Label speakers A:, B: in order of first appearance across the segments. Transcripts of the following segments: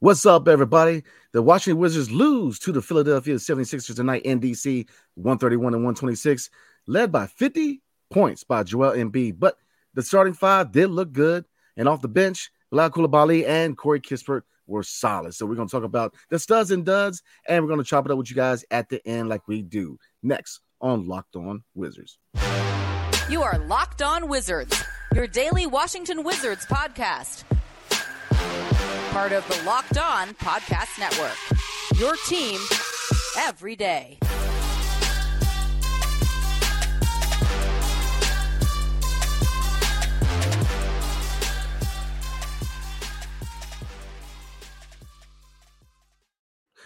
A: What's up, everybody? The Washington Wizards lose to the Philadelphia 76ers tonight in DC, 131 and 126, led by 50 points by Joel Embiid. But the starting five did look good. And off the bench, Bilal Coulibaly and Corey Kispert were solid. So we're going to talk about the studs and duds, and we're going to chop it up with you guys at the end like we do. Next on Locked On Wizards.
B: You are Locked On Wizards, your daily Washington Wizards podcast part of the Locked On Podcast Network. Your team every day.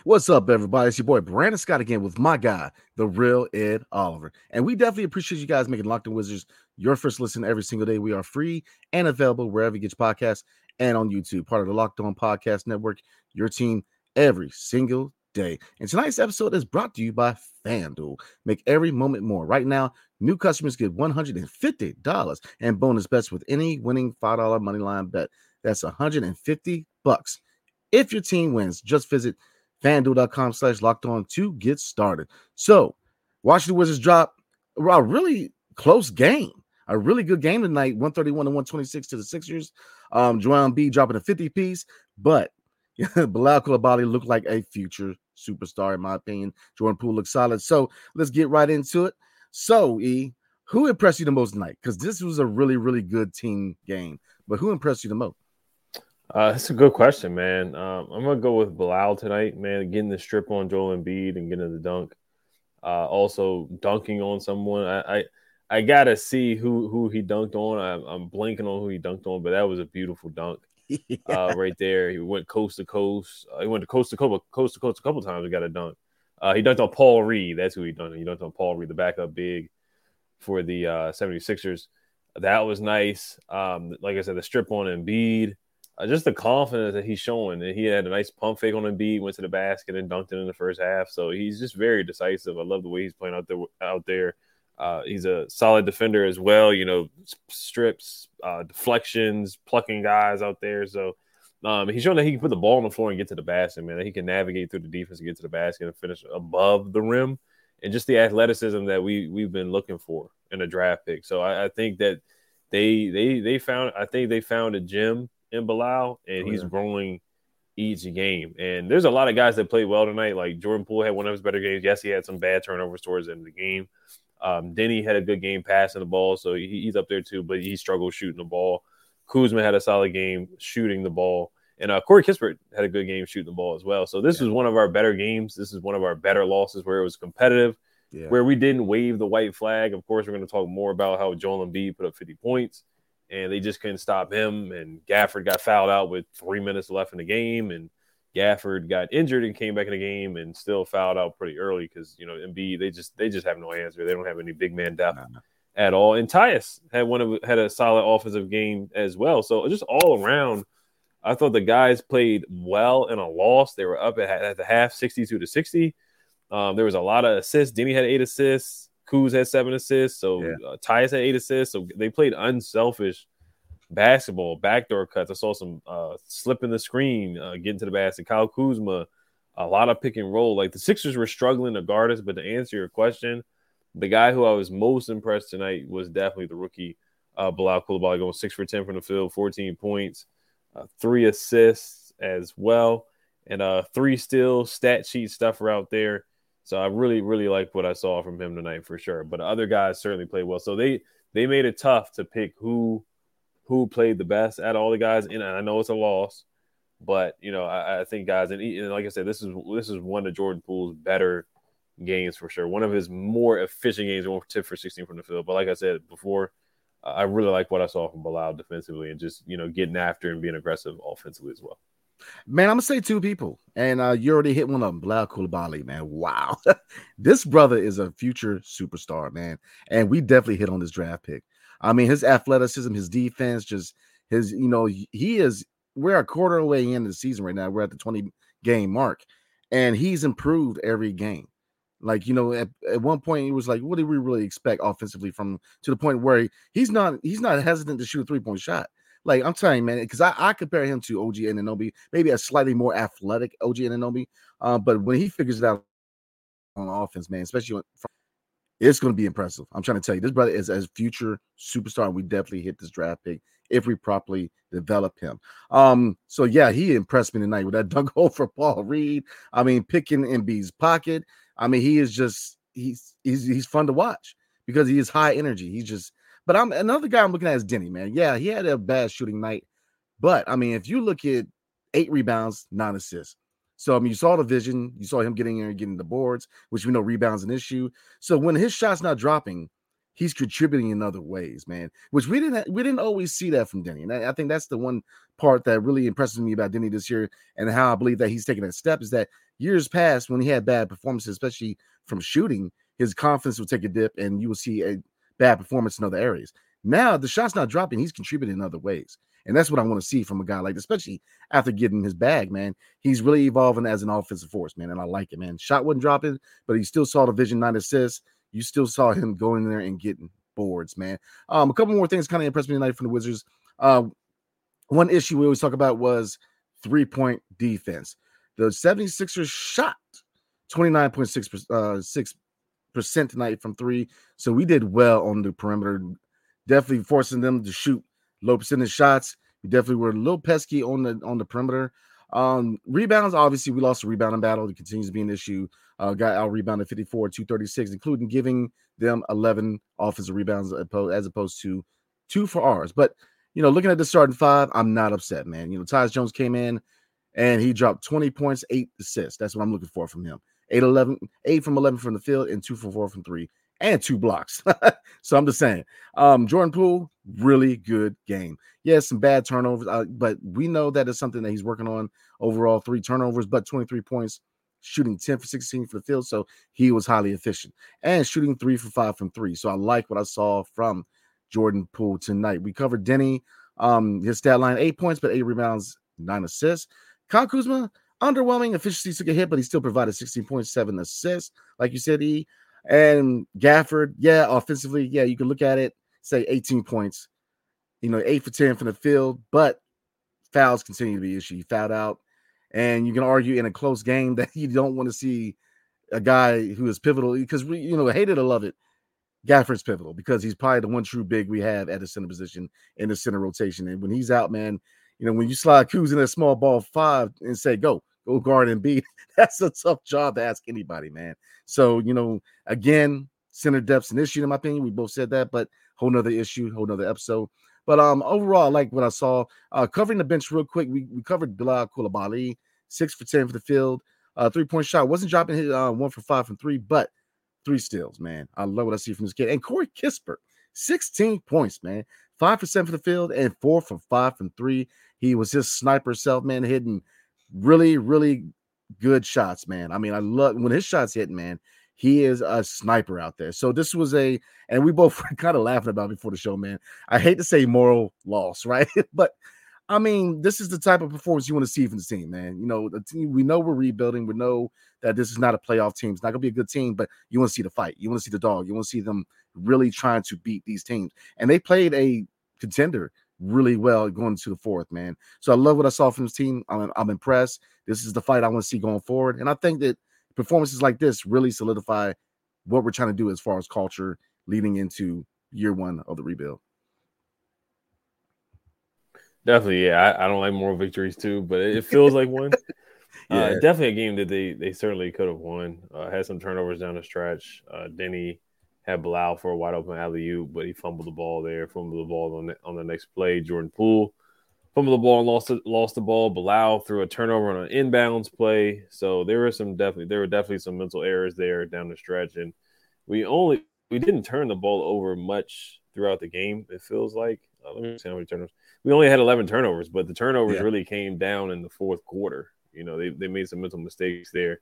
A: What's up, everybody? It's your boy Brandon Scott again with my guy, the real Ed Oliver. And we definitely appreciate you guys making Locked On Wizards your first listen every single day. We are free and available wherever you get your podcasts and on YouTube, part of the Locked On Podcast Network, your team every single day. And tonight's episode is brought to you by FanDuel. Make every moment more. Right now, new customers get $150 and bonus bets with any winning $5 money line bet. That's 150 bucks. If your team wins, just visit fanduel.com slash locked on to get started. So, Washington Wizards drop a really close game a really good game tonight 131 to 126 to the Sixers. Um, Joel B dropping a 50 piece, but Bilal Coulibaly looked like a future superstar, in my opinion. Jordan Poole looked solid. So let's get right into it. So, E, who impressed you the most tonight? Because this was a really, really good team game. But who impressed you the most?
C: Uh, that's a good question, man. Um, I'm gonna go with Bilal tonight, man. Getting the strip on Joel Embiid and getting the dunk. Uh, also dunking on someone. I, I I gotta see who who he dunked on. I'm, I'm blanking on who he dunked on, but that was a beautiful dunk yeah. uh, right there. He went coast to coast. Uh, he went to coast to coast, coast to coast a couple times. He got a dunk. Uh, he dunked on Paul Reed. That's who he dunked. He dunked on Paul Reed, the backup big for the uh, 76ers. That was nice. Um, like I said, the strip on Embiid. Uh, just the confidence that he's showing. And he had a nice pump fake on Embiid, went to the basket and dunked it in the first half. So he's just very decisive. I love the way he's playing out there. Out there. Uh, he's a solid defender as well. You know, strips, uh, deflections, plucking guys out there. So um, he's shown that he can put the ball on the floor and get to the basket, man. That he can navigate through the defense and get to the basket and finish above the rim, and just the athleticism that we we've been looking for in a draft pick. So I, I think that they they they found I think they found a gem in Bilal, and oh, he's yeah. growing each game. And there's a lot of guys that played well tonight. Like Jordan Poole had one of his better games. Yes, he had some bad turnovers towards the end of the game. Um, Deni had a good game passing the ball, so he, he's up there too, but he struggled shooting the ball. Kuzma had a solid game shooting the ball. And uh, Corey Kispert had a good game shooting the ball as well. So this yeah. was one of our better games. This is one of our better losses where it was competitive, yeah. where we didn't wave the white flag. Of course, we're going to talk more about how Joel Embiid put up 50 points, and they just couldn't stop him. And Gafford got fouled out with three minutes left in the game, and Gafford got injured and came back in the game and still fouled out pretty early because you know Embiid they just they just have no answer. They don't have any big man depth no. at all. And Tyus had one of had a solid offensive game as well. So just all around, I thought the guys played well in a loss. They were up at, at the half, sixty-two to sixty. Um, there was a lot of assists. Deni had eight assists. Kuz had seven assists. So yeah. uh, Tyus had eight assists. So they played unselfish basketball, backdoor cuts. I saw some uh, slipping the screen, uh, getting to the basket. Kyle Kuzma, a lot of pick and roll. Like the Sixers were struggling to guard us, but to answer your question, the guy who I was most impressed tonight was definitely the rookie uh, Bilal Coulibaly, going six for ten from the field, 14 points, uh, three assists as well, and uh, three still stat sheet stuff are out there. So I really, really like what I saw from him tonight for sure. But other guys certainly played well. So they they made it tough to pick who who played the best at all the guys. And I know it's a loss, but you know I, I think guys, and, and, like I said, this is this is one of Jordan Poole's better games for sure. One of his more efficient games. One tip for 16 from the field. But like I said before, I really like what I saw from Bilal defensively and just you know getting after and being aggressive offensively as well.
A: Man, I'm gonna say two people, and uh, you already hit one of them, Bilal Coulibaly. Man, wow, this brother is a future superstar, man, and we definitely hit on this draft pick. I mean, his athleticism, his defense, just his, you know, he is. We're a quarter away in the season right now. We're at the 20 game mark, and he's improved every game. Like, you know, at, at one point he was like, what do we really expect offensively from to the point where he, he's not he's not hesitant to shoot a three-point shot. Like I'm telling you, man, because I, I compare him to OG Anunoby, maybe a slightly more athletic OG Anunoby. Uh, but when he figures it out on offense, man, especially when, it's going to be impressive. I'm trying to tell you, this brother is a future superstar, and we definitely hit this draft pick if we properly develop him. Um, so yeah, he impressed me tonight with that dunk hole for Paul Reed. I mean, picking Embiid's pocket. I mean, he is just he's he's he's fun to watch because he is high energy. He's just but I'm another guy I'm looking at is Deni, man. Yeah, he had a bad shooting night, but I mean, if you look at eight rebounds, nine assists. So I mean, you saw the vision, you saw him getting there and getting the boards, which we know rebounds an issue. So when his shot's not dropping, he's contributing in other ways, man. Which we didn't we didn't always see that from Deni, and I, I think that's the one part that really impresses me about Deni this year, and how I believe that he's taking that step is that years past when he had bad performances, especially from shooting, his confidence would take a dip, and you will see a bad performance in other areas. Now the shot's not dropping; he's contributing in other ways. And that's what I want to see from a guy like, this, especially after getting his bag, man. He's really evolving as an offensive force, man. And I like it, man. Shot wasn't dropping, but he still saw the vision, nine assists. You still saw him going there and getting boards, man. Um, a couple more things kind of impressed me tonight from the Wizards. Uh, one issue we always talk about was three point defense. The 76ers shot 29.6 uh, 6 percent tonight from three. So we did well on the perimeter, definitely forcing them to shoot low percentage shots. We definitely were a little pesky on the on the perimeter. Um, rebounds, obviously, we lost the rebounding battle. It continues to be an issue. Uh, got out rebounded 54, 236, including giving them 11 offensive rebounds as opposed to two for ours. But you know, looking at the starting five, I'm not upset, man. You know, Tyus Jones came in and he dropped 20 points, eight assists. That's what I'm looking for from him. 8 11, 8 from 11 from the field, and two for four from three and two blocks. so I'm just saying, um, Jordan Poole, really good game. Yeah, some bad turnovers, uh, but we know that is something that he's working on. Overall, three turnovers, but 23 points, shooting 10 for 16 for the field. So he was highly efficient and shooting three for five from three. So I like what I saw from Jordan Poole tonight. We covered Deni, um, his stat line eight points, but eight rebounds, nine assists. Kyle Kuzma, underwhelming efficiency took a hit, but he still provided 16.7 assists. Like you said, E, and Gafford, yeah, offensively, yeah, you can look at it, say 18 points, you know, eight for 10 from the field, but fouls continue to be issue. He fouled out, and you can argue in a close game that you don't want to see a guy who is pivotal because we, you know, hate it or love it. Gafford's pivotal because he's probably the one true big we have at the center position in the center rotation. And when he's out, man, you know, when you slide Kuz in a small ball five and say, go, go guard Embiid. That's a tough job to ask anybody, man. So, you know, again, center depth's an issue in my opinion. We both said that, but whole nother issue, whole nother episode. But um, overall, I like what I saw. Uh, covering the bench real quick, we, we covered Bilal Coulibaly, six for ten for the field, uh, three point shot. Wasn't dropping his uh, one for five from three, but three steals, man. I love what I see from this kid. And Corey Kispert, 16 points, man. Five for seven for the field and four for five from three. He was his sniper self, man, hitting really, really good shots, man. I mean, I love when his shots hit, man. He is a sniper out there. So this was a, and we both were kind of laughing about before the show, man. I hate to say moral loss, right? but I mean, this is the type of performance you want to see from the team, man. You know, the team we know we're rebuilding. We know that this is not a playoff team. It's not gonna be a good team, but you want to see the fight. You want to see the dog. You want to see them really trying to beat these teams. And they played a contender really well going to the fourth, man. So I love what I saw from this team. I'm, I'm impressed. This is the fight I want to see going forward. And I think that performances like this really solidify what we're trying to do as far as culture leading into year one of the rebuild.
C: Definitely, yeah. I, I don't like more victories too, but it feels like one. Uh, yeah. Uh, definitely a game that they they certainly could have won. Uh, had some turnovers down the stretch. Uh, Deni had Bilal for a wide open alley oop, but he fumbled the ball there, fumbled the ball on the, on the next play. Jordan Poole fumbled the ball and lost it, lost the ball. Bilal threw a turnover on an inbounds play. So there were some definitely there were definitely some mental errors there down the stretch, and we only we didn't turn the ball over much throughout the game. It feels like uh, let me see how many turnovers. We only had 11 turnovers, but the turnovers yeah. really came down in the fourth quarter. You know, they, they made some mental mistakes there.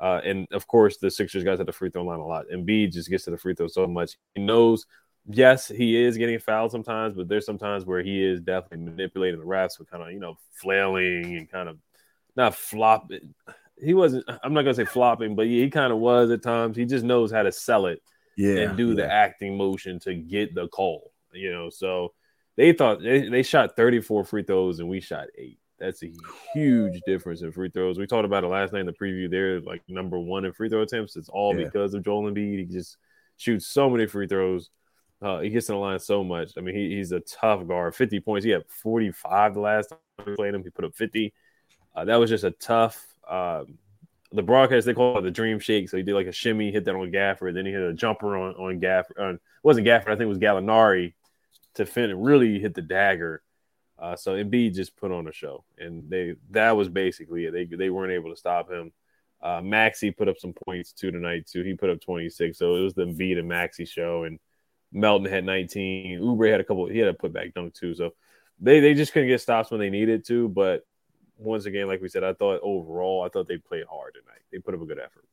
C: Uh, and of course, the Sixers guys at the free throw line a lot. Embiid just gets to the free throw so much. He knows, yes, he is getting fouled sometimes, but there's sometimes where he is definitely manipulating the refs with kind of, you know, flailing and kind of not flopping. He wasn't, I'm not going to say flopping, but he kind of was at times. He just knows how to sell it
A: yeah,
C: and do
A: yeah.
C: the acting motion to get the call, you know. So they thought they, they shot 34 free throws and we shot eight. That's a huge difference in free throws. We talked about it last night in the preview. They're like number one in free throw attempts. It's all yeah. because of Joel Embiid. He just shoots so many free throws. Uh, he gets in the line so much. I mean, he, he's a tough guard. 50 points. He had 45 the last time we played him. He put up 50. Uh, that was just a tough. Uh, the broadcast they call it the dream shake. So he did like a shimmy, hit that on Gafford, then he hit a jumper on on Gafford. Uh, wasn't Gafford, I think it was Gallinari to fin really hit the dagger. Uh, so Embiid just put on a show, and they that was basically it. They they weren't able to stop him. Uh, Maxey put up some points too tonight too. He put up 26, so it was the Embiid and Maxey show, and Melton had 19. Oubre had a couple. He had a putback dunk too. So they they just couldn't get stops when they needed to. But once again, like we said, I thought overall, I thought they played hard tonight. They put up a good effort.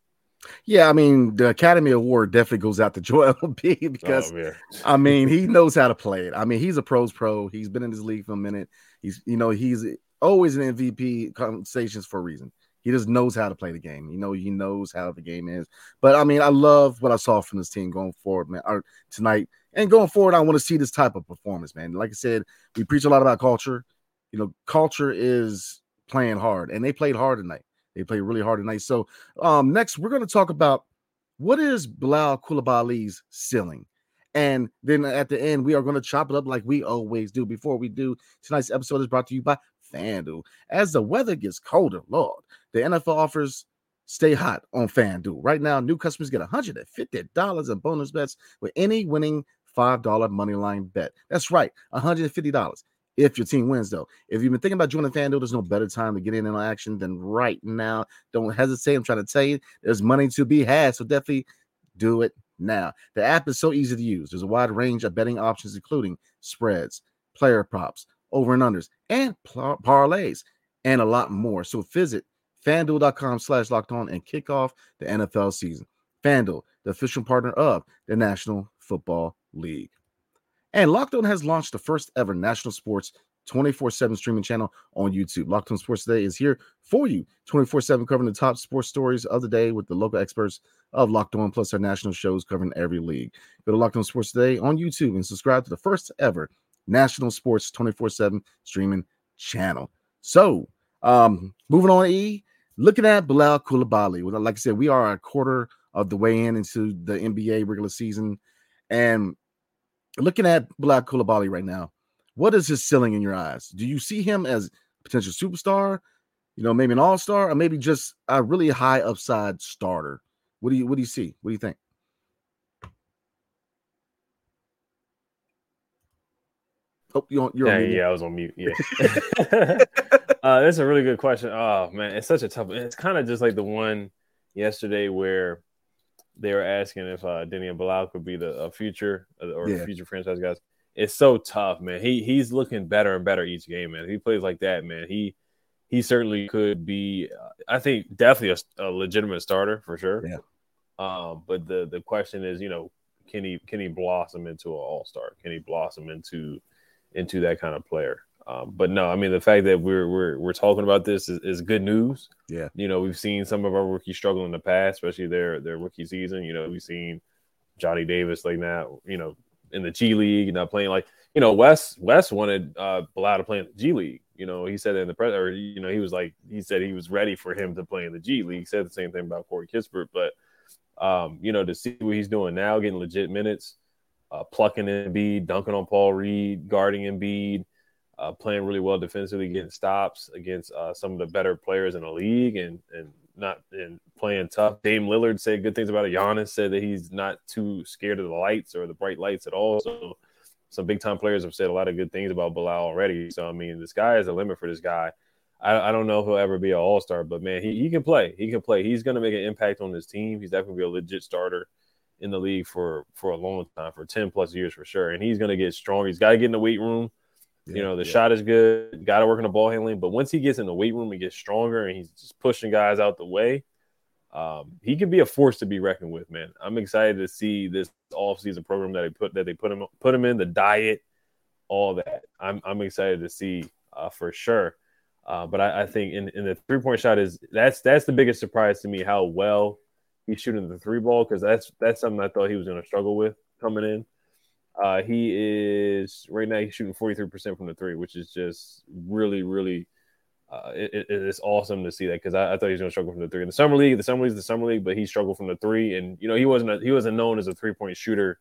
A: Yeah, I mean, the Academy Award definitely goes out to Joel B because oh, I mean, he knows how to play it. I mean, he's a pros pro. He's been in this league for a minute. He's, you know, he's always in MVP conversations for a reason. He just knows how to play the game. You know, he knows how the game is. But I mean, I love what I saw from this team going forward, man. Or tonight and going forward, I want to see this type of performance, man. Like I said, we preach a lot about culture. You know, culture is playing hard, and they played hard tonight. They played really hard tonight. So um, next, we're going to talk about what is Bilal Coulibaly's ceiling. And then at the end, we are going to chop it up like we always do. Before we do, tonight's episode is brought to you by FanDuel. As the weather gets colder, Lord, the NFL offers stay hot on FanDuel. Right now, new customers get $150 in bonus bets with any winning $5 money line bet. That's right, $150 if your team wins, though. If you've been thinking about joining FanDuel, there's no better time to get in on action than right now. Don't hesitate. I'm trying to tell you, there's money to be had. So definitely do it now. The app is so easy to use. There's a wide range of betting options, including spreads, player props, over and unders, and par- parlays, and a lot more. So visit fanduel.com slash locked on and kick off the NFL season. FanDuel, the official partner of the National Football League. And Locked On has launched the first ever national sports 24 7 streaming channel on YouTube. Locked On Sports Today is here for you 24 7, covering the top sports stories of the day with the local experts of Locked On, plus our national shows covering every league. Go to Locked On Sports Today on YouTube and subscribe to the first ever national sports 24 7 streaming channel. So, um, moving on, E, looking at Bilal Coulibaly. Like I said, we are a quarter of the way in into the NBA regular season. And looking at Bilal Coulibaly right now, what is his ceiling in your eyes? Do you see him as a potential superstar? You know, maybe an all-star, or maybe just a really high upside starter. What do you what do you see? What do you think? Oh, you're on, you're
C: yeah, on yeah, I was on mute. Yeah, uh, that's a really good question. Oh man, it's such a tough. It's kind of just like the one yesterday where they were asking if uh, Deni and Bilal could be the future uh, or yeah. future franchise guys. It's so tough, man. He he's looking better and better each game, man. If he plays like that, man. He he certainly could be. Uh, I think definitely a, a, legitimate starter for sure.
A: Yeah.
C: Um, but the the question is, you know, can he can he blossom into an all star? Can he blossom into into that kind of player? Um, but no, I mean the fact that we're we're we're talking about this is, is, good news.
A: Yeah,
C: you know we've seen some of our rookies struggle in the past, especially their their rookie season. You know we've seen Johnny Davis like now, you know, in the G League, not playing like you know Wes Wes wanted uh Bilal to play in the G League. You know he said in the press, or you know he was like he said he was ready for him to play in the G League. He said the same thing about Corey Kispert, but um, you know to see what he's doing now, getting legit minutes, uh, plucking Embiid, dunking on Paul Reed, guarding Embiid uh, playing really well defensively, getting stops against uh, some of the better players in the league, and and not and playing tough. Dame Lillard said good things about it. Giannis said that he's not too scared of the lights or the bright lights at all. So some big time players have said a lot of good things about Bilal already. So I mean, the sky is the limit for this guy. I, I don't know if he'll ever be an all star, but man, he, he can play. He can play. He's going to make an impact on his team. He's definitely be a legit starter in the league for for a long time, for ten plus years for sure. And he's going to get strong. He's got to get in the weight room. Yeah, you know, the yeah. shot is good. Got to work on the ball handling. But once he gets in the weight room and gets stronger and he's just pushing guys out the way, um, he can be a force to be reckoned with, man. I'm excited to see this offseason program that they put that they put him put him in, the diet, all that. I'm I'm excited to see uh, for sure. Uh, but I, I, think in, in the three point shot is that's that's the biggest surprise to me how well he's shooting the three ball because that's that's something I thought he was going to struggle with coming in. Uh, he is right now. He's shooting forty three percent from the three, which is just really, really. Uh, it, it's awesome to see that because I, I, thought he was going to struggle from the three in the summer league. The summer league is the summer league, but he struggled from the three, and you know he wasn't a, he wasn't known as a three point shooter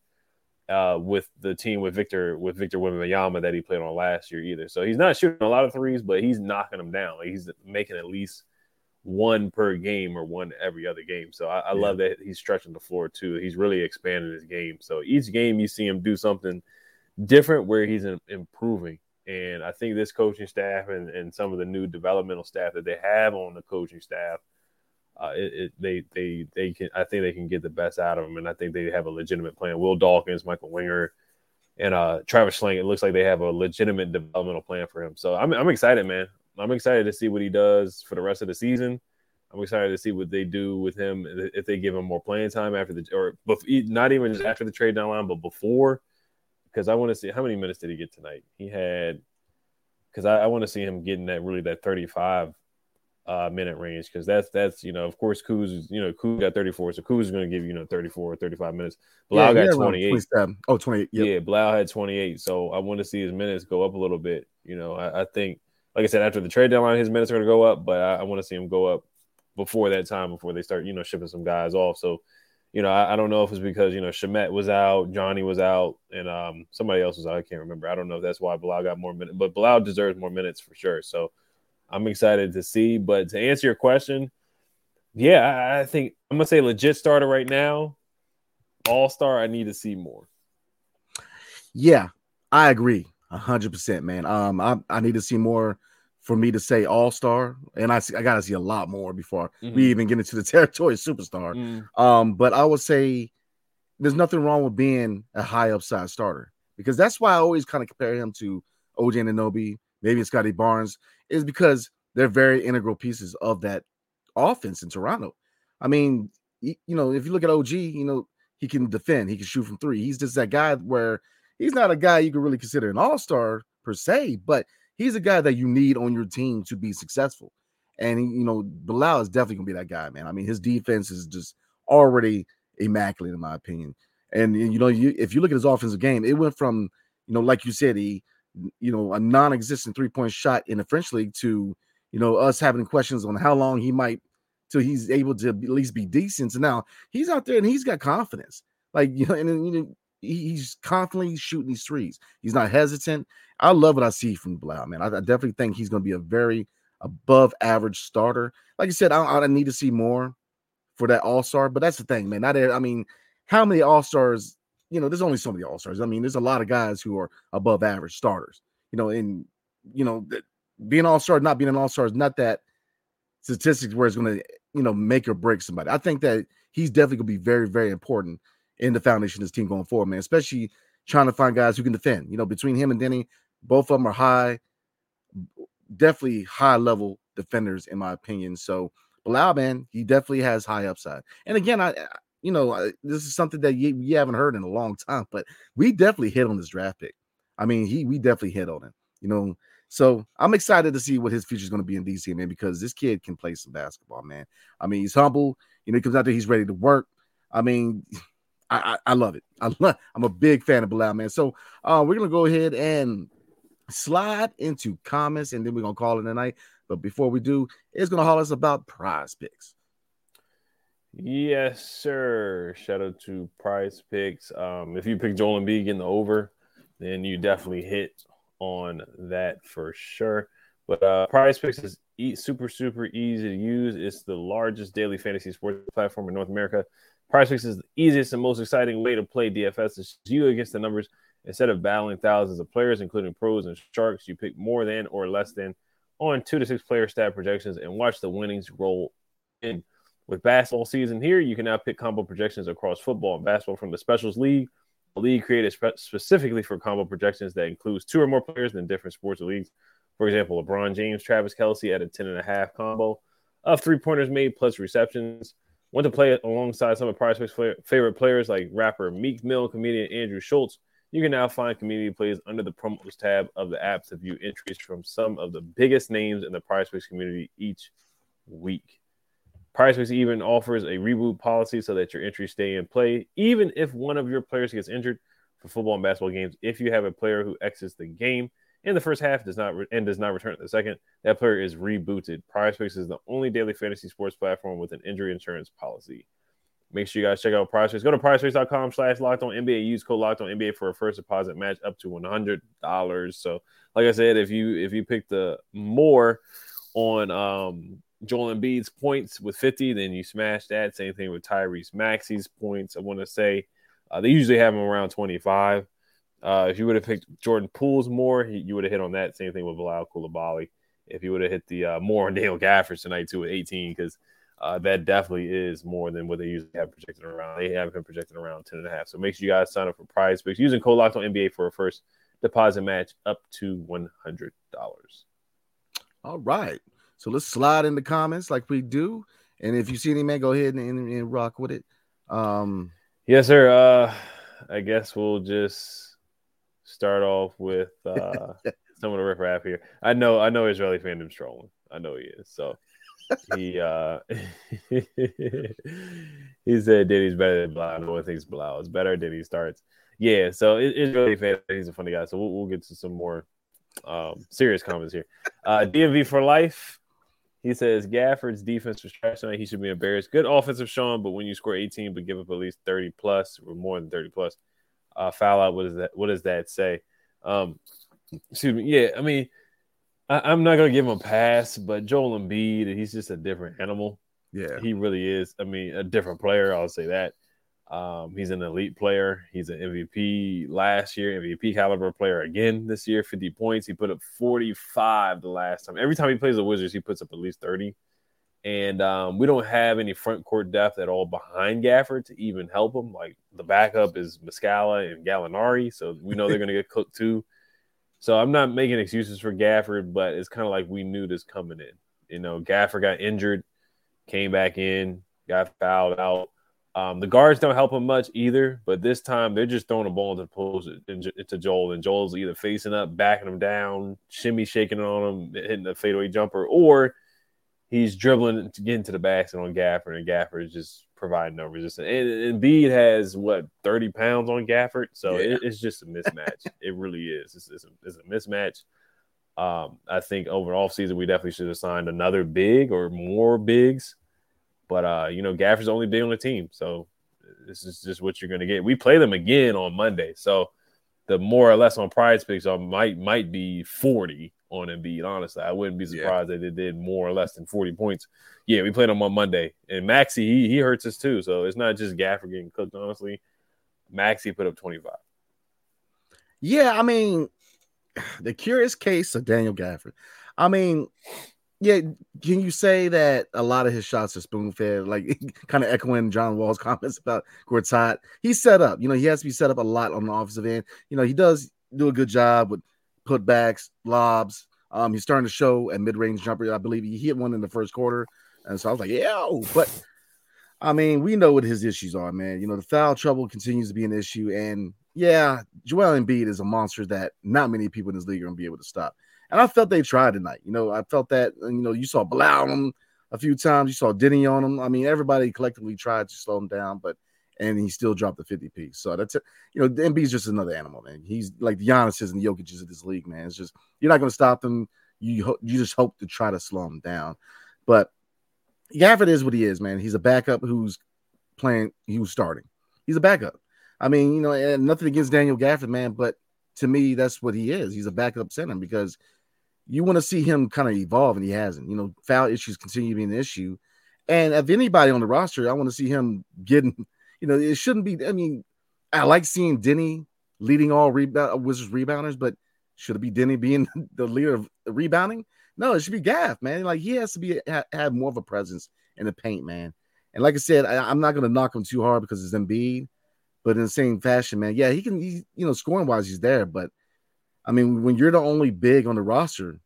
C: uh, with the team with Victor with Victor Wembanyama that he played on last year either. So he's not shooting a lot of threes, but he's knocking them down. He's making at least one per game or one every other game. So I, I yeah. love that he's stretching the floor too. He's really expanding his game. So each game you see him do something different where he's in, improving. And I think this coaching staff and, and some of the new developmental staff that they have on the coaching staff, uh, it, it, they they they can I think they can get the best out of him, and I think they have a legitimate plan. Will Dawkins, Michael Winger, and uh, Travis Schlenk. It looks like they have a legitimate developmental plan for him. So I'm I'm excited, man. I'm excited to see what he does for the rest of the season. I'm excited to see what they do with him if they give him more playing time after the or not even just after the trade deadline, but before. Because I want to see how many minutes did he get tonight? He had because I, I want to see him getting that really that 35 uh, minute range because that's that's you know of course Kuz you know Kuz got 34 so Kuz is going to give you, you know 34 or 35 minutes. Blau yeah, got 28.
A: Oh 28.
C: Yep. Yeah, Blau had 28. So I want to see his minutes go up a little bit. You know I, I think like I said, after the trade deadline, his minutes are going to go up, but I, I want to see him go up before that time, before they start, you know, shipping some guys off. So, you know, I, I don't know if it's because you know Shamet was out, Johnny was out, and um, somebody else was out. I can't remember. I don't know if that's why Bilal got more minutes, but Bilal deserves more minutes for sure. So, I'm excited to see. But to answer your question, yeah, I, I think I'm gonna say legit starter right now. All star, I need to see more.
A: Yeah, I agree hundred percent, man. Um, I I need to see more for me to say all star, and I I gotta see a lot more before mm-hmm. we even get into the territory superstar. Mm-hmm. Um, but I would say there's nothing wrong with being a high upside starter because that's why I always kind of compare him to OG Anunoby, maybe Scottie Barnes, is because they're very integral pieces of that offense in Toronto. I mean, you know, if you look at OG, you know, he can defend, he can shoot from three. He's just that guy where he's not a guy you can really consider an all-star per se, but he's a guy that you need on your team to be successful. And you know, Bilal is definitely gonna be that guy, man. I mean, his defense is just already immaculate in my opinion. And you know, you if you look at his offensive game, it went from you know, like you said, he you know, a non-existent three-point shot in the French league to you know us having questions on how long he might till he's able to at least be decent. So now he's out there and he's got confidence. Like you know, and you know, he's constantly shooting these threes. He's not hesitant. I love what I see from Blau, man. I, I definitely think he's going to be a very above average starter. Like I said, I, I need to see more for that All Star, but that's the thing, man. Not I mean, how many All Stars? You know, there's only so many All Stars. I mean, there's a lot of guys who are above average starters. You know, and you know, being All Star, not being an All Star is not that statistics where it's going to you know make or break somebody. I think that he's definitely going to be very, very important in the foundation of this team going forward, man. Especially trying to find guys who can defend. You know, between him and Deni, both of them are high, definitely high level defenders in my opinion. So Bilal, man, he definitely has high upside. And again, I, you know, I, this is something that you, you haven't heard in a long time, but we definitely hit on this draft pick. I mean, he we definitely hit on him. You know, so I'm excited to see what his future is going to be in DC, man, because this kid can play some basketball, man. I mean, he's humble. You know, he comes out there, he's ready to work. I mean, I, I, I love it. I love, I'm a big fan of Bilal, man. So uh, we're gonna go ahead and slide into comments, and then we're gonna call it a night. But before we do, it's gonna haul us about Prize Picks.
C: Yes, sir. Shout out to Prize Picks. Um, if you pick Joel Embiid in the over, then you definitely hit on that for sure. But uh, Prize Picks is e- super, super easy to use. It's the largest daily fantasy sports platform in North America. Prize Picks is the easiest and most exciting way to play DFS. It's you against the numbers. Instead of battling thousands of players, including pros and sharks, you pick more than or less than on two to six player stat projections and watch the winnings roll in. With basketball season here, you can now pick combo projections across football and basketball from the Specials League, a league created spe- specifically for combo projections that includes two or more players in different sports or leagues. For example, LeBron James, Travis Kelce at a 10 and a half combo of three pointers made plus receptions. Want to play alongside some of Prize Picks' favorite players like rapper Meek Mill, comedian Andrew Schulz. You can now find community plays under the promos tab of the app to view entries from some of the biggest names in the Prize Picks community each week. Prize Picks even offers a reboot policy so that your entries stay in play. Even if one of your players gets injured, for football and basketball games. If you have a player who exits the game in the first half does not re- and does not return in the second, that player is rebooted. Prize Picks is the only daily fantasy sports platform with an injury insurance policy. Make sure you guys check out Prize Picks. Go to prizepicks.com slash locked on NBA. Use code locked on NBA for a first deposit match up to $100. So, like I said, if you if you pick the more on um Joel Embiid's points with 50, then you smash that. Same thing with Tyrese Maxey's points. I want to say uh, they usually have him around 25. Uh, if you would have picked Jordan Poole's more, he, you would have hit on that. Same thing with Bilal Coulibaly. If you would have hit the uh, more on Daniel Gafford tonight too at 18, because uh, that definitely is more than what they usually have projected around. They have been projected around 10 and a half. So make sure you guys sign up for prize picks using code locked on NBA for a first deposit match up to $100.
A: All right. So let's slide in the comments like we do. And if you see any man, go ahead and, and, and rock with it. Um,
C: yes, sir. Uh, I guess we'll just start off with uh, some of the riff rap here. I know, I know, Israeli fandom trolling. I know he is. So he uh, he said Diddy's better than Blau. No one thinks Blau is better. Diddy starts. Yeah. So it, it's really fan. He's a funny guy. So we'll, we'll get to some more um, serious comments here. Uh, DMV for life. He says Gafford's defense was trash tonight. He should be embarrassed. Good offensive showing, but when you score 18 but give up at least 30 plus or more than 30 plus, uh, foul out. What does that? What does that say? Um, excuse me. Yeah, I mean, I, am not gonna give him a pass, but Joel Embiid, he's just a different animal.
A: Yeah,
C: he really is. I mean, a different player. I'll say that. Um, he's an elite player. He's an MVP last year, MVP caliber player again this year. 50 points. He put up 45 the last time. Every time he plays the Wizards, he puts up at least 30. And um, we don't have any front court depth at all behind Gafford to even help him. Like the backup is Muscala and Gallinari, so we know they're going to get cooked too. So I'm not making excuses for Gafford, but it's kind of like we knew this coming in. You know, Gafford got injured, came back in, got fouled out um, the guards don't help him much either, but this time they're just throwing a ball into the post into Joel, and Joel's either facing up, backing him down, shimmy shaking on him, hitting a fadeaway jumper, or he's dribbling to get into the basket on Gafford, and Gafford is just providing no resistance. And Embiid has what 30 pounds on Gafford, so yeah. it, it's just a mismatch. it really is. It's, it's, a, it's a mismatch. Um, I think over the offseason, we definitely should have signed another big or more bigs but uh, you know, Gafford's only big on the team, so this is just what you're gonna get. We play them again on Monday, so the more or less on prize picks are might might be 40 on Embiid. Honestly, I wouldn't be surprised yeah. that they did more or less than 40 points. Yeah, we played them on Monday, and Maxey he he hurts us too. So it's not just Gafford getting cooked. Honestly, Maxey put up 25.
A: Yeah, I mean, the curious case of Daniel Gafford. I mean, yeah, can you say that a lot of his shots are spoon fed, like kind of echoing John Wall's comments about Gortat? He's set up. You know, he has to be set up a lot on the offensive end. You know, he does do a good job with putbacks, lobs. Um, he's starting to show a mid range jumper. I believe he hit one in the first quarter, and so I was like, yeah, but I mean, we know what his issues are, man. You know, the foul trouble continues to be an issue, and yeah, Joel Embiid is a monster that not many people in this league are gonna be able to stop. And I felt they tried tonight. You know, I felt that, uh, you know, you saw Blau on him a few times. You saw Deni on him. I mean, everybody collectively tried to slow him down, but and he still dropped the 50 piece. So that's it. You know, Embiid's just another animal, man. He's like the Giannis and the Jokic's of this league, man. It's just you're not going to stop him. You ho- you just hope to try to slow him down. But Gafford is what he is, man. He's a backup who's playing. He was starting. He's a backup. I mean, you know, and nothing against Daniel Gafford, man, but to me, that's what he is. He's a backup center because you want to see him kind of evolve, and he hasn't. You know, foul issues continue to be an issue. And if anybody on the roster, I want to see him getting, you know, it shouldn't be. I mean, I like seeing Deni leading all rebound Wizards rebounders, but should it be Deni being the leader of rebounding? No, it should be Gaff, man. Like he has to be have more of a presence in the paint, man. And like I said, I, am not going to knock him too hard because it's Embiid, but in the same fashion, man, yeah, he can, he, you know, scoring wise, he's there, but I mean, when you're the only big on the roster,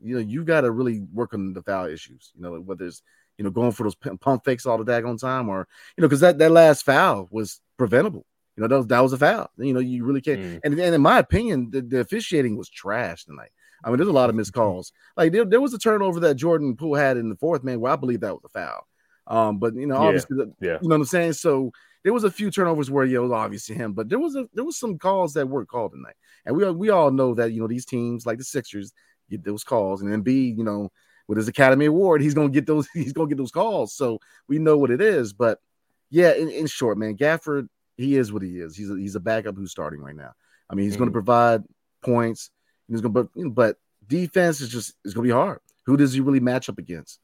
A: you know, you got to really work on the foul issues. You know, whether it's you know going for those pump fakes all the daggone time, or you know, because that that last foul was preventable. You know, that was, that was a foul. You know, you really can't. Mm. And, and in my opinion, the, the officiating was trash tonight. I mean, there's a lot of missed calls. Like there, there was a turnover that Jordan Poole had in the fourth man where I believe that was a foul. Um, but you know, obviously, yeah. yeah. you know what I'm saying. So there was a few turnovers where know, it was obviously him, but there was a there was some calls that weren't called tonight, and we we all know that you know these teams like the Sixers get those calls, and then B, you know, with his Academy Award, he's gonna get those he's gonna get those calls, so we know what it is. But yeah, in, in short, man, Gafford he is what he is. He's a, he's a backup who's starting right now. I mean, he's mm-hmm. going to provide points. He's to, but, but defense is just is going to be hard. Who does he really match up against?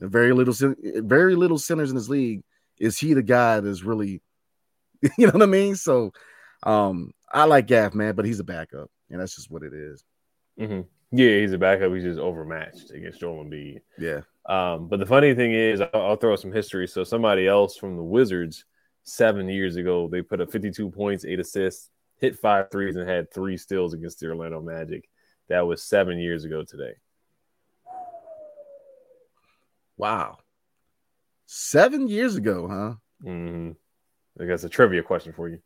A: Very little, very little centers in this league. Is he the guy that's really, you know what I mean? So, um, I like Gaff, man, but he's a backup, and that's just what it is.
C: Mm-hmm. Yeah, he's a backup. He's just overmatched against Joel Embiid.
A: Yeah.
C: Um, but the funny thing is, I'll, I'll throw some history. So somebody else from the Wizards seven years ago, they put up 52 points, eight assists, hit five threes, and had three steals against the Orlando Magic. That was seven years ago today.
A: Wow. Seven years ago, huh?
C: Mm-hmm. I guess a trivia question for you.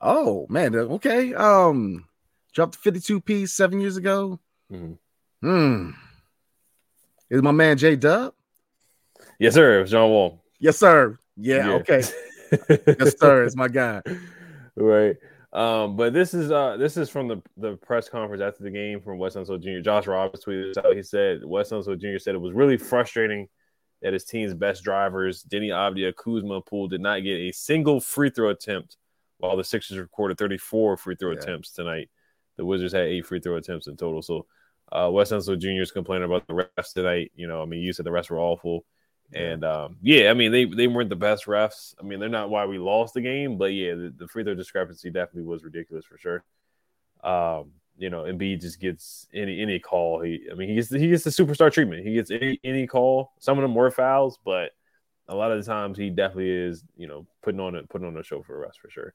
A: Oh man, okay. Um, dropped 52 piece seven years ago. Mm-hmm. Hmm. Is my man J Dub?
C: Yes, sir. It was John Wall.
A: Yes, sir. Yeah, yeah. okay. yes, sir. It's my guy.
C: Right. Um, but this is uh this is from the, the press conference after the game from Wes Unseld Jr. Josh Roberts tweeted this out. He said Wes Unseld Jr. said it was really frustrating that his team's best drivers, Deni Avdija, Kuzma, Poole, did not get a single free throw attempt, while the Sixers recorded 34 free throw yeah. attempts tonight. The Wizards had eight free throw attempts in total. So uh, Wes Unseld Jr. is complaining about the refs tonight. You know, I mean, you said the refs were awful. And um, yeah, I mean they they weren't the best refs. I mean they're not why we lost the game, but yeah, the, the free throw discrepancy definitely was ridiculous for sure. Um, you know, Embiid just gets any any call. He, I mean, he gets the, he gets the superstar treatment. He gets any any call. Some of them were fouls, but a lot of the times he definitely is. You know, putting on a putting on a show for us for sure.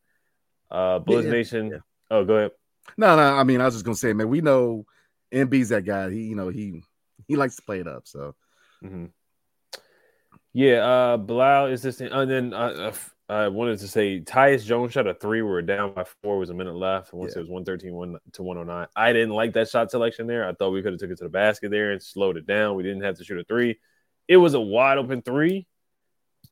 C: Uh, Blizz yeah, Nation. Yeah. Oh, go ahead.
A: No, no. I mean, I was just gonna say, man, we know Embiid's that guy. He, you know, he he likes to play it up. So.
C: Mm-hmm. Yeah, uh, Bilal is this, and then uh, I wanted to say Tyus Jones shot a three. We were down by four. Was a minute left. Once yeah. it was 113 one to 109. I didn't like that shot selection there. I thought we could have took it to the basket there and slowed it down. We didn't have to shoot a three. It was a wide open three,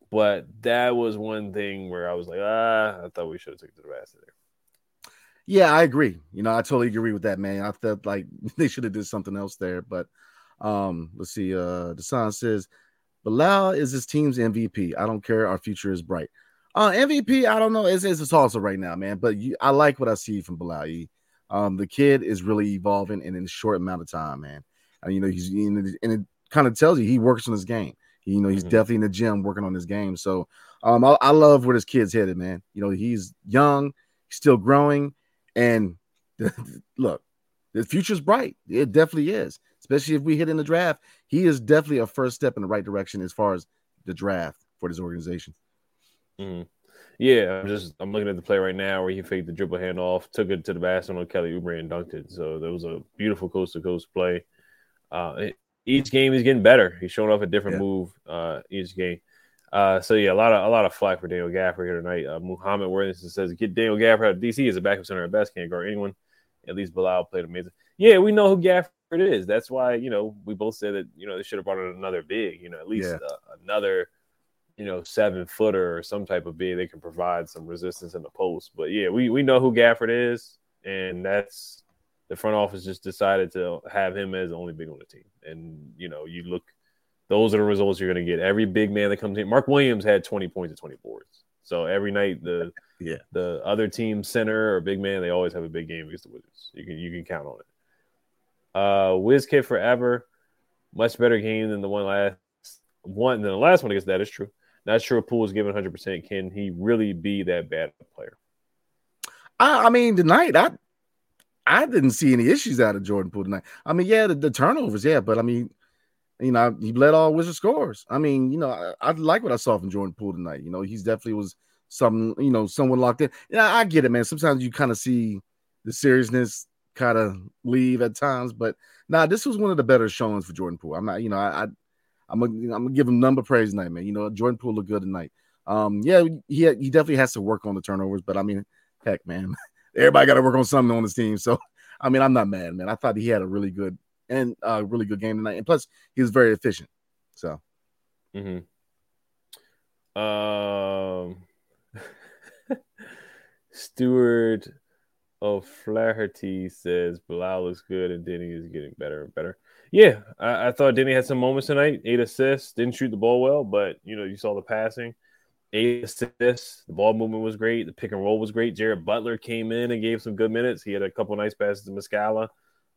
C: but that was one thing where I was like, ah, I thought we should have took it to the basket there.
A: Yeah, I agree. You know, I totally agree with that, man. I felt like they should have did something else there. But um, let's see. Uh, sign says Bilal is his team's MVP. I don't care. Our future is bright. Uh, MVP, I don't know. It's, it's a toss up right now, man. But you, I like what I see from Bilal. Um, the kid is really evolving and in a short amount of time, man. And, you know, he's in, and it kind of tells you he works on his game. He, you know, he's mm-hmm. definitely in the gym working on his game. So um, I, I love where this kid's headed, man. You know, he's young, he's still growing, and look, the future's bright. It definitely is especially if we hit in the draft. He is definitely a first step in the right direction as far as the draft for this organization.
C: Mm-hmm. Yeah, I'm just I'm looking at the play right now where he faked the dribble handoff, took it to the basket on Kelly Oubre and dunked it. So that was a beautiful coast to coast play. Uh, each game he's getting better. He's showing off a different yeah. move uh, each game. Uh, so yeah, a lot of a lot of flack for Daniel Gafford here tonight. Uh, Muhammad Worthington says, "Get Daniel Gafford out of DC as a backup center at best. Can't guard anyone. At least Bilal played amazing. Yeah, we know who Gafford is. That's why you know we both said that you know they should have brought in another big, you know, at least yeah. uh, another you know seven footer or some type of big they can provide some resistance in the post. But yeah, we we know who Gafford is, and that's the front office just decided to have him as the only big on the team. And you know, you look, those are the results you're going to get. Every big man that comes in, Mark Williams had 20 points and 20 boards. So every night the
A: yeah
C: the other team center or big man, they always have a big game against the Wizards. You can you can count on it. Uh, Wiz Kid forever, much better game than the one last one than the last one. against that is true. Not sure Poole is given 100. percent Can he really be that bad player?
A: I, I, mean, tonight I I didn't see any issues out of Jordan Poole tonight. I mean, yeah, the, the turnovers, yeah, but I mean, you know, he led all Wizard scores. I mean, you know, I, I, like what I saw from Jordan Poole tonight. You know, he's definitely was some, you know, someone locked in. Yeah, I get it, man. Sometimes you kind of see the seriousness kind of leave at times. But nah, this was one of the better showings for Jordan Poole. I'm not, you know, I, I I'm gonna, I'm gonna give him number praise tonight, man. You know, Jordan Poole looked good tonight. Um, yeah, he he definitely has to work on the turnovers, but I mean, heck, man, everybody got to work on something on this team. So, I mean, I'm not mad, man. I thought he had a really good and a uh, really good game tonight, and plus, he was very efficient. So,
C: mm-hmm. um, Stewart O'Flaherty says Bilal looks good and Deni is getting better and better. Yeah, I, I, thought Deni had some moments tonight. Eight assists, didn't shoot the ball well, but you know you saw the passing. Eight assists, the ball movement was great. The pick and roll was great. Jared Butler came in and gave some good minutes. He had a couple nice passes to Muscala,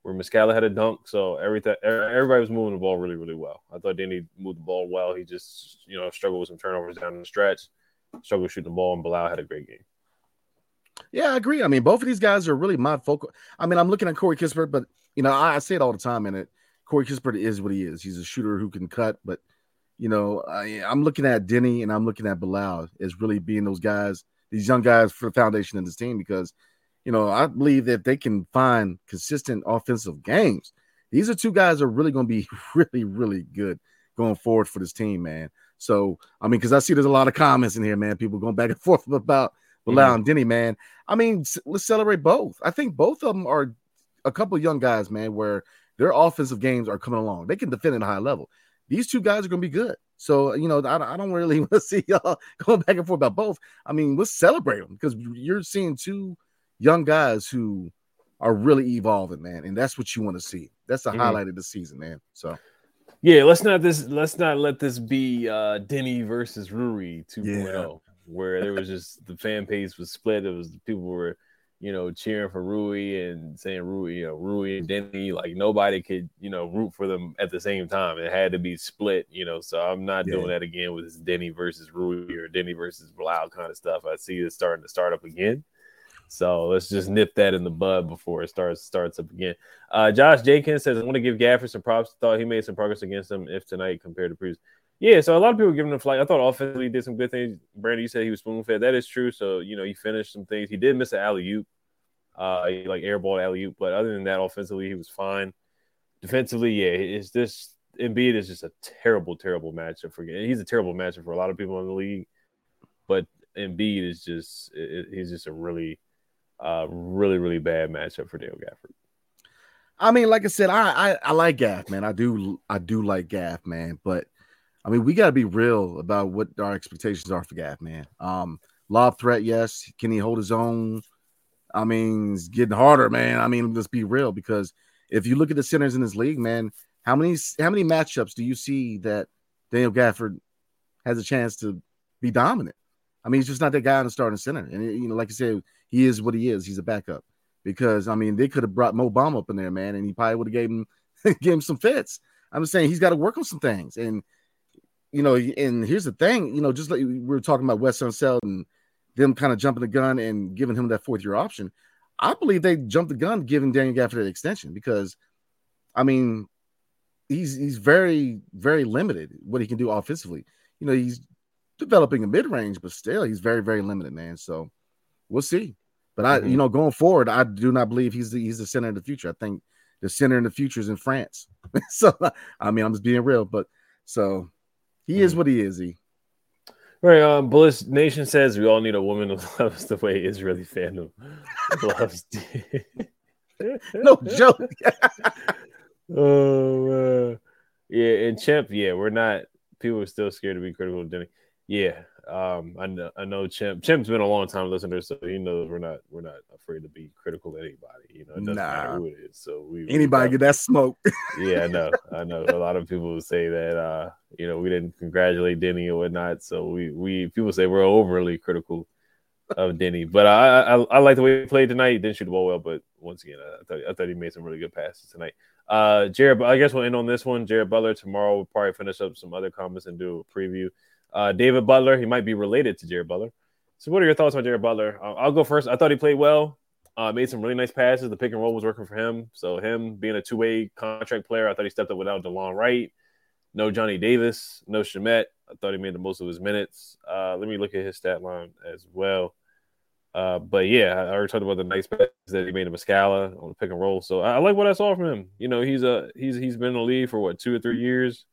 C: where Muscala had a dunk. So everything, everybody was moving the ball really, really well. I thought Deni moved the ball well. He just you know struggled with some turnovers down the stretch, struggled shooting the ball, and Bilal had a great game.
A: Yeah, I agree. I mean, both of these guys are really my focal. I mean, I'm looking at Corey Kispert, but you know, I, I say it all the time in it. Corey Kispert is what he is. He's a shooter who can cut, but you know, I, am looking at Deni and I'm looking at Bilal as really being those guys, these young guys for the foundation of this team because, you know, I believe that they can find consistent offensive games. These are two guys that are really going to be really, really good going forward for this team, man. So, I mean, because I see there's a lot of comments in here, man. People going back and forth about Bilal mm-hmm. and Deni, man. I mean, let's celebrate both. I think both of them are a couple young guys, man, where their offensive games are coming along. They can defend at a high level. These two guys are going to be good. So, you know, I, I don't really want to see y'all going back and forth about both. I mean, let's celebrate them because you're seeing two young guys who are really evolving, man. And that's what you want to see. That's the mm-hmm. highlight of the season, man. So,
C: yeah, let's not this let's not let this be uh Deni versus Rui 2.0. Yeah where there was just the fan base was split. It was the people were, you know, cheering for Rui and saying Rui, you know, Rui and Deni. Like nobody could, you know, root for them at the same time. It had to be split, you know. So I'm not yeah. doing that again with this Deni versus Rui or Deni versus Bilal kind of stuff. I see it starting to start up again. So let's just nip that in the bud before it starts starts up again. Uh, Josh Jenkins says, I want to give Gafford some props. Thought he made some progress against him if tonight compared to previous. Yeah, so a lot of people giving him flight. I thought offensively did some good things. Brandon, you said he was spoon fed. That is true. So you know he finished some things. He did miss an alley oop, uh, like airball alley oop, but other than that, offensively he was fine. Defensively, yeah, it's just Embiid is just a terrible, terrible matchup for. He's a terrible matchup for a lot of people in the league, but Embiid is just he's just a really, uh, really, really bad matchup for Dale Gafford.
A: I mean, like I said, I, I I like Gaff, man. I do I do like Gaff, man, but I mean, we got to be real about what our expectations are for Gaff, man. Um, lob threat, yes. Can he hold his own? I mean, it's getting harder, man. I mean, let's be real because if you look at the centers in this league, man, how many how many matchups do you see that Daniel Gafford has a chance to be dominant? I mean, he's just not that guy in the starting center, and you know, like I said, he is what he is. He's a backup because I mean, they could have brought Mo Bamba up in there, man, and he probably would have gave him gave him some fits. I'm just saying he's got to work on some things, and you know, and here's the thing, you know, just like we were talking about Wes Unseld and them kind of jumping the gun and giving him that fourth year option. I believe they jumped the gun giving Daniel Gafford that extension because, I mean, he's he's very very limited what he can do offensively. You know, he's developing a mid range, but still he's very very limited, man. So we'll see. But I, mm-hmm. you know, going forward, I do not believe he's the he's the center of the future. I think the center in the future is in France. so I mean, I'm just being real, but so he is mm. what he is. He.
C: Right. Um, Bliss Nation says we all need a woman who loves the way Israeli fandom loves.
A: no joke.
C: oh man. Yeah, and Champ, yeah, we're not. People are still scared to be critical of Deni. Yeah, um, I know, I know Chimp. Chimp's been a long time listener, so he knows we're not we're not afraid to be critical of anybody. You know, it doesn't nah. matter who it is. So we
A: anybody we get that smoke.
C: yeah, I know. I know. A lot of people say that uh, you know, we didn't congratulate Deni or whatnot. So we we people say we're overly critical of Deni, But I, I I like the way he played tonight. He didn't shoot the ball well, but once again, I thought I thought he made some really good passes tonight. Uh Jared, I guess we'll end on this one. Jared Butler tomorrow we'll probably finish up some other comments and do a preview. Uh, David Butler, he might be related to Jared Butler. So, what are your thoughts on Jared Butler? I'll go first. I thought he played well. Uh, made some really nice passes. The pick and roll was working for him. So, him being a two way contract player, I thought he stepped up without Delon Wright. No Johnny Davis, no Shamet. I thought he made the most of his minutes. Uh, let me look at his stat line as well. Uh, but yeah, I already talked about the nice passes that he made to Muscala on the pick and roll. So I, I, like what I saw from him. You know, he's a he's he's been in the league for what two or three years.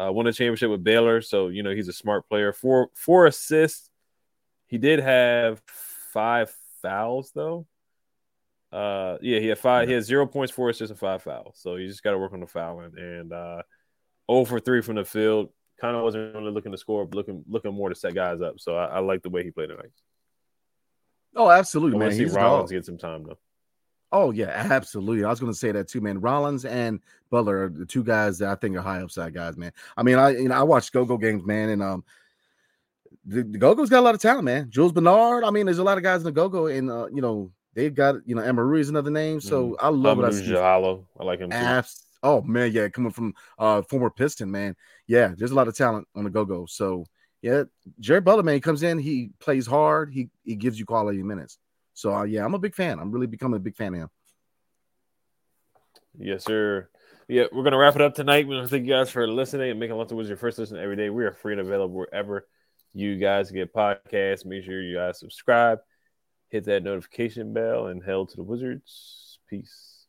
C: Uh, won a championship with Baylor, so you know he's a smart player. Four four assists. He did have five fouls though. Uh, yeah, he had five. He had zero points, four assists, and five fouls. So you just got to work on the fouling. And uh, 0 for three from the field. Kind of wasn't really looking to score, but looking looking more to set guys up. So I, I like the way he played tonight.
A: Oh, absolutely,
C: I
A: man.
C: see
A: He's
C: Rollins
A: dog.
C: get some time though.
A: Oh yeah, absolutely. I was going to say that too, man. Rollins and Butler are the two guys that I think are high upside guys, man. I mean, I you know I watch go go games, man, and um, the, the go go's got a lot of talent, man. Jules Bernard. I mean, there's a lot of guys in the go go, and uh, you know they've got you know Emery is another name. So I love what I see.
C: Diallo, I like him too.
A: Abs- oh man, yeah, coming from uh former Piston, man. Yeah, there's a lot of talent on the go go. So yeah, Jerry Butler, man, he comes in, he plays hard, he he gives you quality minutes. So uh, yeah, I'm a big fan. I'm really becoming a big fan of him.
C: Yes, sir. Yeah, we're gonna wrap it up tonight. We want to thank you guys for listening and making to Wizard your first listen every day. We are free and available wherever you guys get podcasts. Make sure you guys subscribe, hit that notification bell, and hell to the Wizards. Peace.